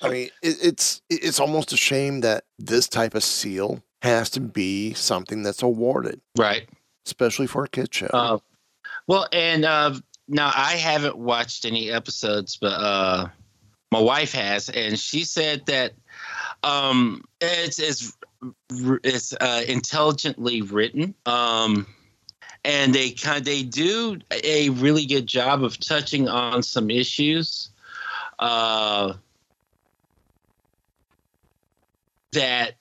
I mean, it, it's it's almost a shame that this type of seal has to be something that's awarded, Right. especially for a kid show. Uh, well, and uh, now I haven't watched any episodes, but uh, my wife has, and she said that um, it's it's it's uh, intelligently written, um, and they kind they do a really good job of touching on some issues. Uh, that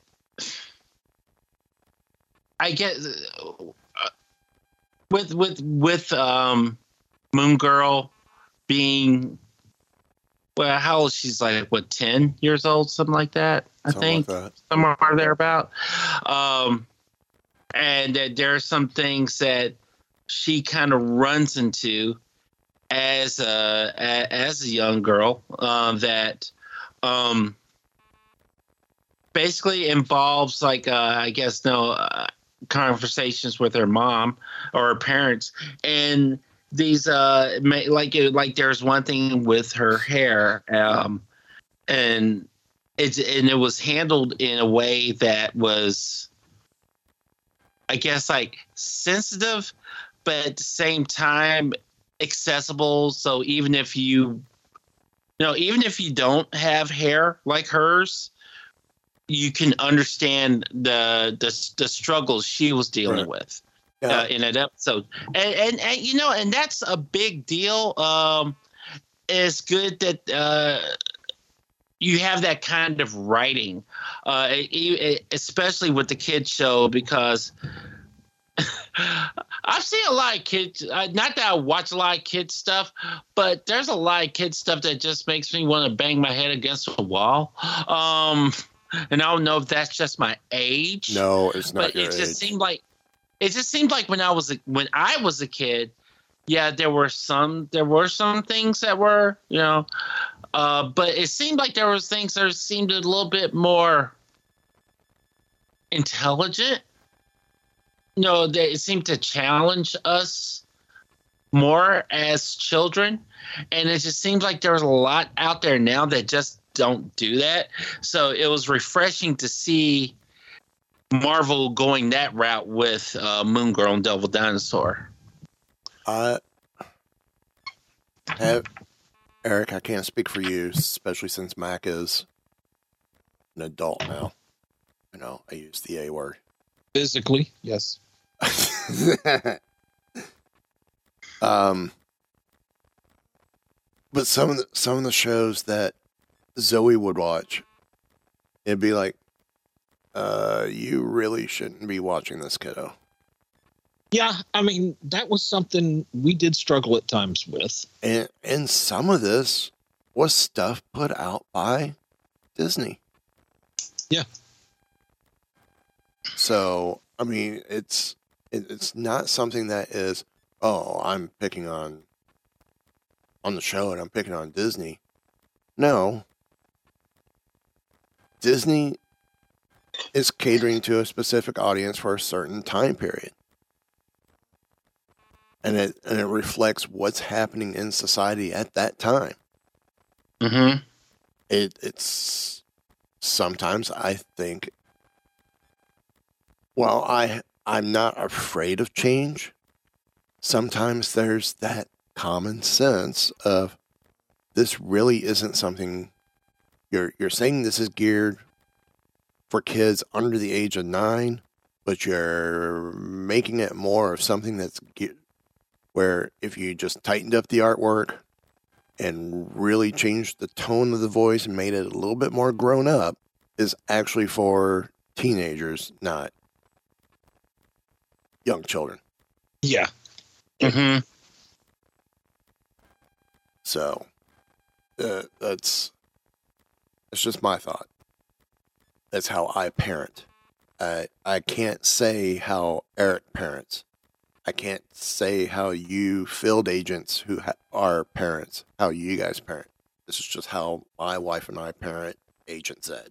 I get uh, with with with um, Moon Girl being well, how old she's like what ten years old, something like that. I Something like think that. somewhere thereabout. Um, and that there are some things that she kind of runs into as a, a as a young girl uh, that um, basically involves like uh, I guess no uh, conversations with her mom or her parents. And these uh like like there's one thing with her hair um and it's and it was handled in a way that was I guess like sensitive but at the same time accessible. So even if you you know even if you don't have hair like hers you can understand the the, the struggles she was dealing with uh, in that episode and, and and you know and that's a big deal um it's good that uh you have that kind of writing uh e- e- especially with the kids show because *laughs* I've seen a lot of kids. Uh, not that I watch a lot of kids stuff, but there's a lot of kids stuff that just makes me want to bang my head against a wall. Um, and I don't know if that's just my age. No, it's not but your it age. just seemed like it just seemed like when I was a, when I was a kid, yeah, there were some there were some things that were you know, uh, but it seemed like there was things that seemed a little bit more intelligent. You know, they seemed to challenge us more as children, and it just seems like there's a lot out there now that just don't do that. So it was refreshing to see Marvel going that route with uh, Moon Girl and Devil Dinosaur. I have Eric. I can't speak for you, especially since Mac is an adult now. You know, I use the A word. Physically, yes. *laughs* um, but some of the some of the shows that Zoe would watch, it'd be like, uh, you really shouldn't be watching this, kiddo. Yeah, I mean that was something we did struggle at times with. And and some of this was stuff put out by Disney. Yeah. So I mean, it's it, it's not something that is oh I'm picking on on the show and I'm picking on Disney. No, Disney is catering to a specific audience for a certain time period. And it and it reflects what's happening in society at that time. Mm-hmm. It it's sometimes I think well, I I'm not afraid of change. Sometimes there's that common sense of this really isn't something you're you're saying this is geared for kids under the age of 9, but you're making it more of something that's ge- where if you just tightened up the artwork and really changed the tone of the voice and made it a little bit more grown up is actually for teenagers, not young children. Yeah. Mm-hmm. So uh, that's that's just my thought. That's how I parent. I I can't say how Eric parents. I can't say how you field agents who ha- are parents, how you guys parent. This is just how my wife and I parent Agent Zed.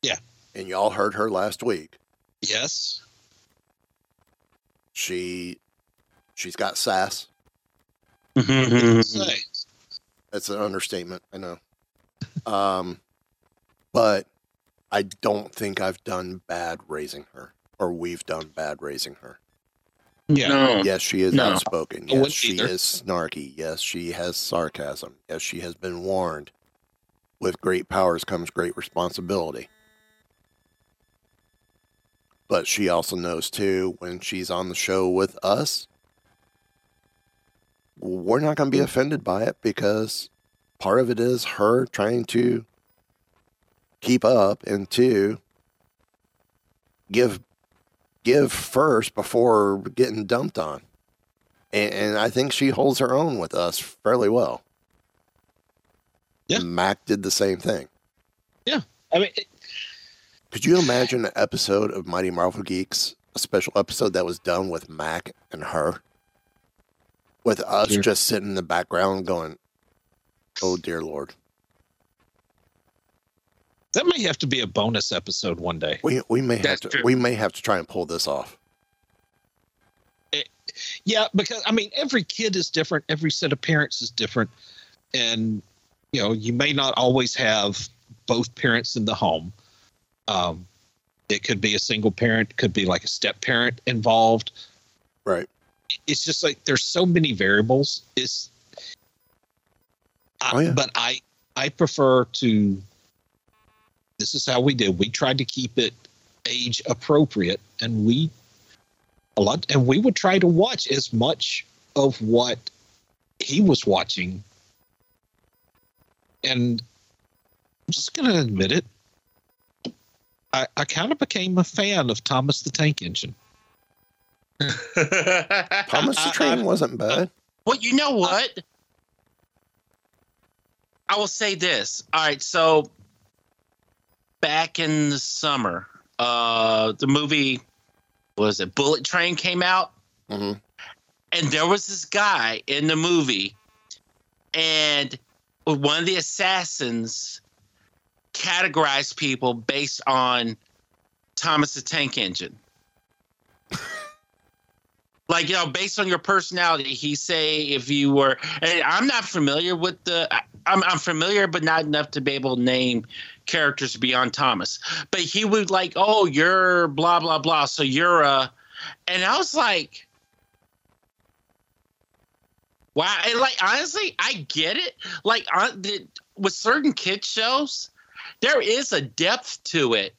Yeah. And y'all heard her last week. Yes. She she's got sass. Mm-hmm. Mm-hmm. That's an understatement. I know. Um, but I don't think I've done bad raising her, or we've done bad raising her. Yeah. No. Yes, she is No. outspoken. Yes, she either. is snarky. Yes, she has sarcasm. Yes, she has been warned. With great powers comes great responsibility. But she also knows too when she's on the show with us, we're not going to be offended by it because part of it is her trying to keep up and to give give first before getting dumped on. And, and I think she holds her own with us fairly well. Yeah. Mac did the same thing. Yeah. I mean, it, Could you imagine an episode of Mighty Marvel Geeks, a special episode that was done with Mac and her? With us Sure. just sitting in the background going, Oh dear Lord. that may have to be a bonus episode one day. We we may have to true. we may have to try and pull this off. Yeah, because I mean, every kid is different. Every set of parents is different, and you know, you may not always have both parents in the home. Um, it could be a single parent, could be like a step parent involved. Right. It's just like there's so many variables. It's, I, Oh, yeah. but I I prefer to. This is how we did. We tried to keep it age appropriate, and we a lot, and we would try to watch as much of what he was watching. And I'm just going to admit it. I, I kind of became a fan of Thomas the Tank Engine. *laughs* Thomas the Train wasn't bad. Well, you know what? I will say this. All right, so back in the summer, uh, the movie was it Bullet Train came out, Mhm. and there was this guy in the movie, and one of the assassins categorized people based on Thomas the Tank Engine. *laughs* like you know based on your personality he say if you were and i'm not familiar with the I'm, I'm familiar but not enough to be able to name characters beyond thomas. But he would like oh you're blah blah blah so you're a and i was like wow and like honestly i get it. Like on the, with certain kid shows there is a depth to it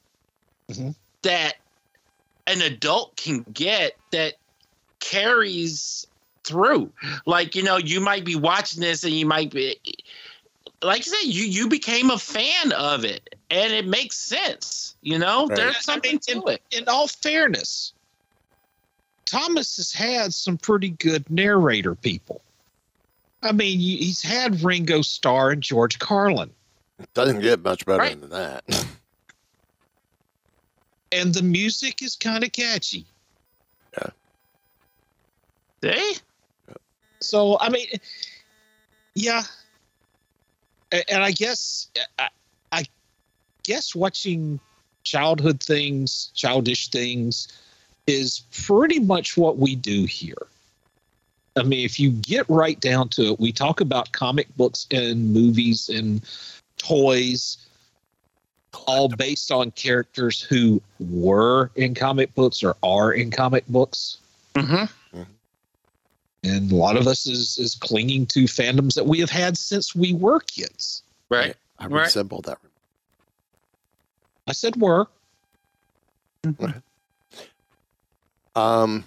mm-hmm. that an adult can get that carries through. Like, you know, you might be watching this and you might be like I said, you you became a fan of it and it makes sense. You know, Right. there's something to it. In all fairness, Thomas has had some pretty good narrator people. I mean, he's had Ringo Starr and George Carlin. Doesn't get much better Right. than that. *laughs* and the music is kind of catchy. Yeah. They? So I mean, yeah, and I guess I, I guess watching childhood things, childish things, is pretty much what we do here. I mean, if you get right down to it, we talk about comic books and movies and toys, all based on characters who were in comic books or are in comic books. Mm-hmm. And a lot of us is is clinging to fandoms that we have had since we were kids. Right. I Right. resemble that. I said were. Um,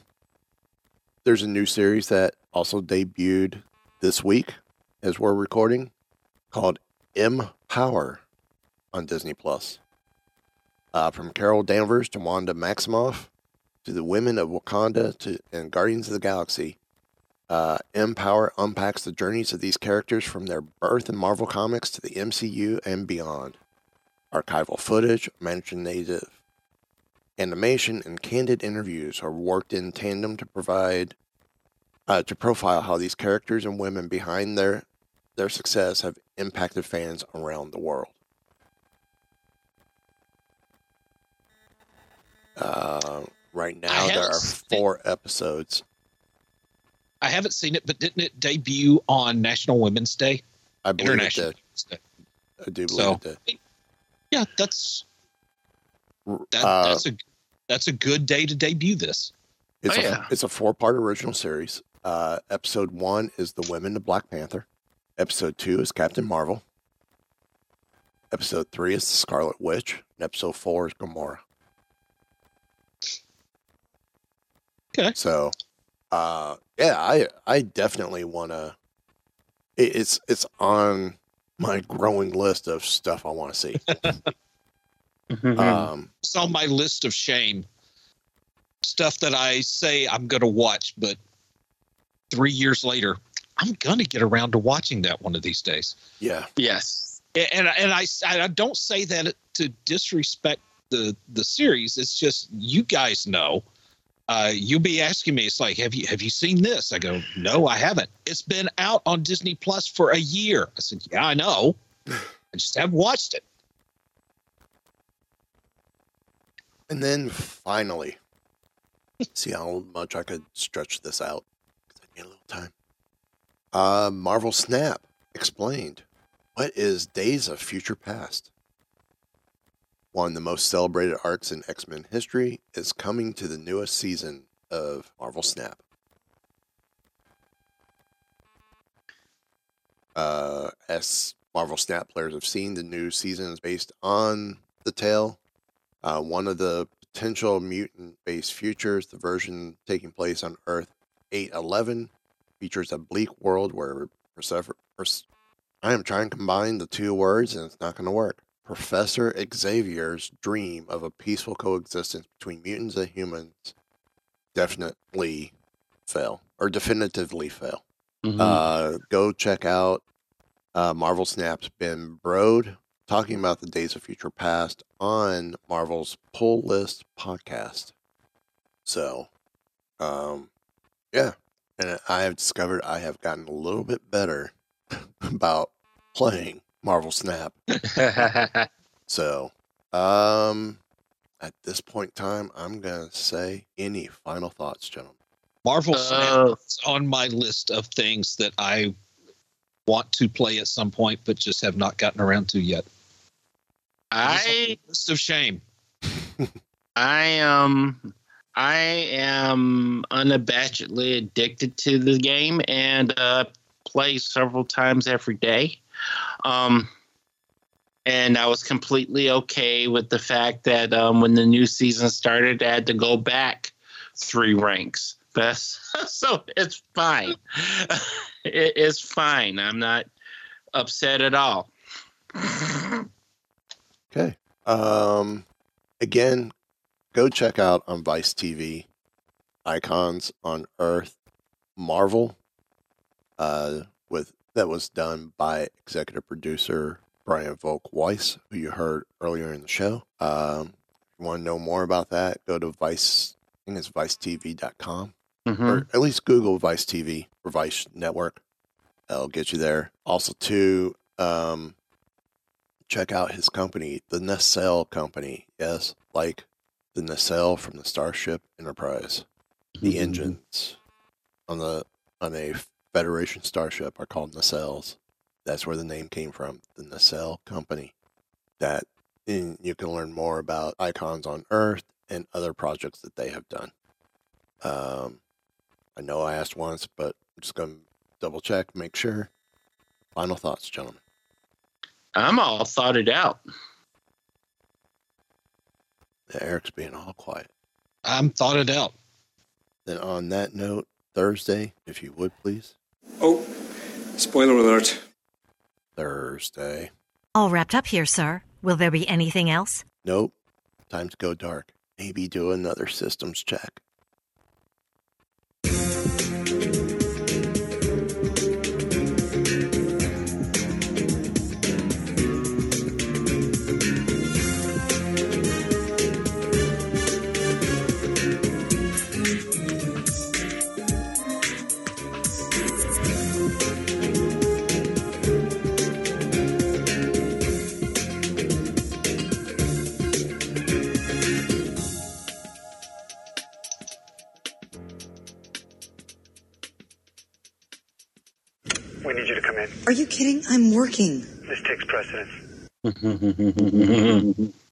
there's a new series that also debuted this week as we're recording called M Power on Disney Plus. Uh, from Carol Danvers to Wanda Maximoff to the women of Wakanda to and Guardians of the Galaxy. Uh, M Power unpacks the journeys of these characters from their birth in Marvel Comics to the MCU and beyond. Archival footage, imaginative animation, and candid interviews are worked in tandem to provide uh, to profile how these characters and women behind their their success have impacted fans around the world. Uh, right now, there are four episodes. I haven't seen it, but didn't it debut on National Women's Day? I believe it International did. Women's Day. I do believe So- it did. Yeah, that's that, Uh, that's a that's a good day to debut this. It's Oh, a yeah. it's a four part original series. Uh, episode one is the women of Black Panther. Episode two is Captain Marvel. Episode three is the Scarlet Witch. And episode four is Gamora. Okay. So, uh, yeah, I I definitely want to. It, it's it's on my growing list of stuff I want to see. um, It's on my list of shame. Stuff that I say I'm going to watch, but three years later, I'm gonna get around to watching that one of these days. Yeah. Yes. And and, and I I don't say that to disrespect the the series. It's just you guys know. Uh, you'll be asking me. It's like, have you have you seen this? I go, no, I haven't. It's been out on Disney Plus for a year. I said, yeah, I know. I just haven't watched it. And then finally, see how much I could stretch this out I need a little time. Uh, Marvel Snap explained what is Days of Future Past. One of the most celebrated arcs in X Men history is coming to the newest season of Marvel Snap. Uh, as Marvel Snap players have seen, the new season is based on the tale uh, one of the potential mutant based futures, the version taking place on Earth 811, features a bleak world where Persephone. Pers- I am trying to combine the two words and it's not going to work. Professor Xavier's dream of a peaceful coexistence between mutants and humans definitely fail, or definitively fail. Mhm. Uh, go check out uh, Marvel Snap's Ben Brode talking about the Days of Future Past on Marvel's Pull List podcast. So, um, yeah, and I have discovered I have gotten a little bit better *laughs* about playing Marvel Snap. *laughs* so, um, at this point in time, I'm gonna say any final thoughts, gentlemen. Marvel Uh, Snap is on my list of things that I want to play at some point, but just have not gotten around to yet. I list of shame. *laughs* I um I am unabashedly addicted to the game and uh, play several times every day. Um, and I was completely okay with the fact that um, when the new season started, I had to go back three ranks. Best, *laughs* so it's fine. *laughs* it is fine. I'm not upset at all. Okay. Um, again, go check out on Vice TV, Icons on Earth, Marvel, uh, with that was done by executive producer Brian Volk Weiss, who you heard earlier in the show. Um, if you want to know more about that, go to Vice. I think it's ViceTV.com, Mhm. or at least Google Vice TV or Vice Network. That'll get you there. Also, too, um, check out his company, the Nacelle Company. Yes, like the nacelle from the Starship Enterprise. The engines on the on a Federation starship are called nacelles. That's where the name came from. The Nacelle Company. That and you can learn more about Icons Unearthed and other projects that they have done. Um, I know I asked once, but I'm just going to double check, make sure. Final thoughts, gentlemen. I'm all thought it out. Eric's being all quiet. I'm thought it out. Then on that note, Thursday, if you would please. Oh, spoiler alert. Thursday. All wrapped up here, sir. Will there be anything else? Nope. Time to go dark. Maybe do another systems check. Are you kidding? I'm working. This takes precedence. *laughs*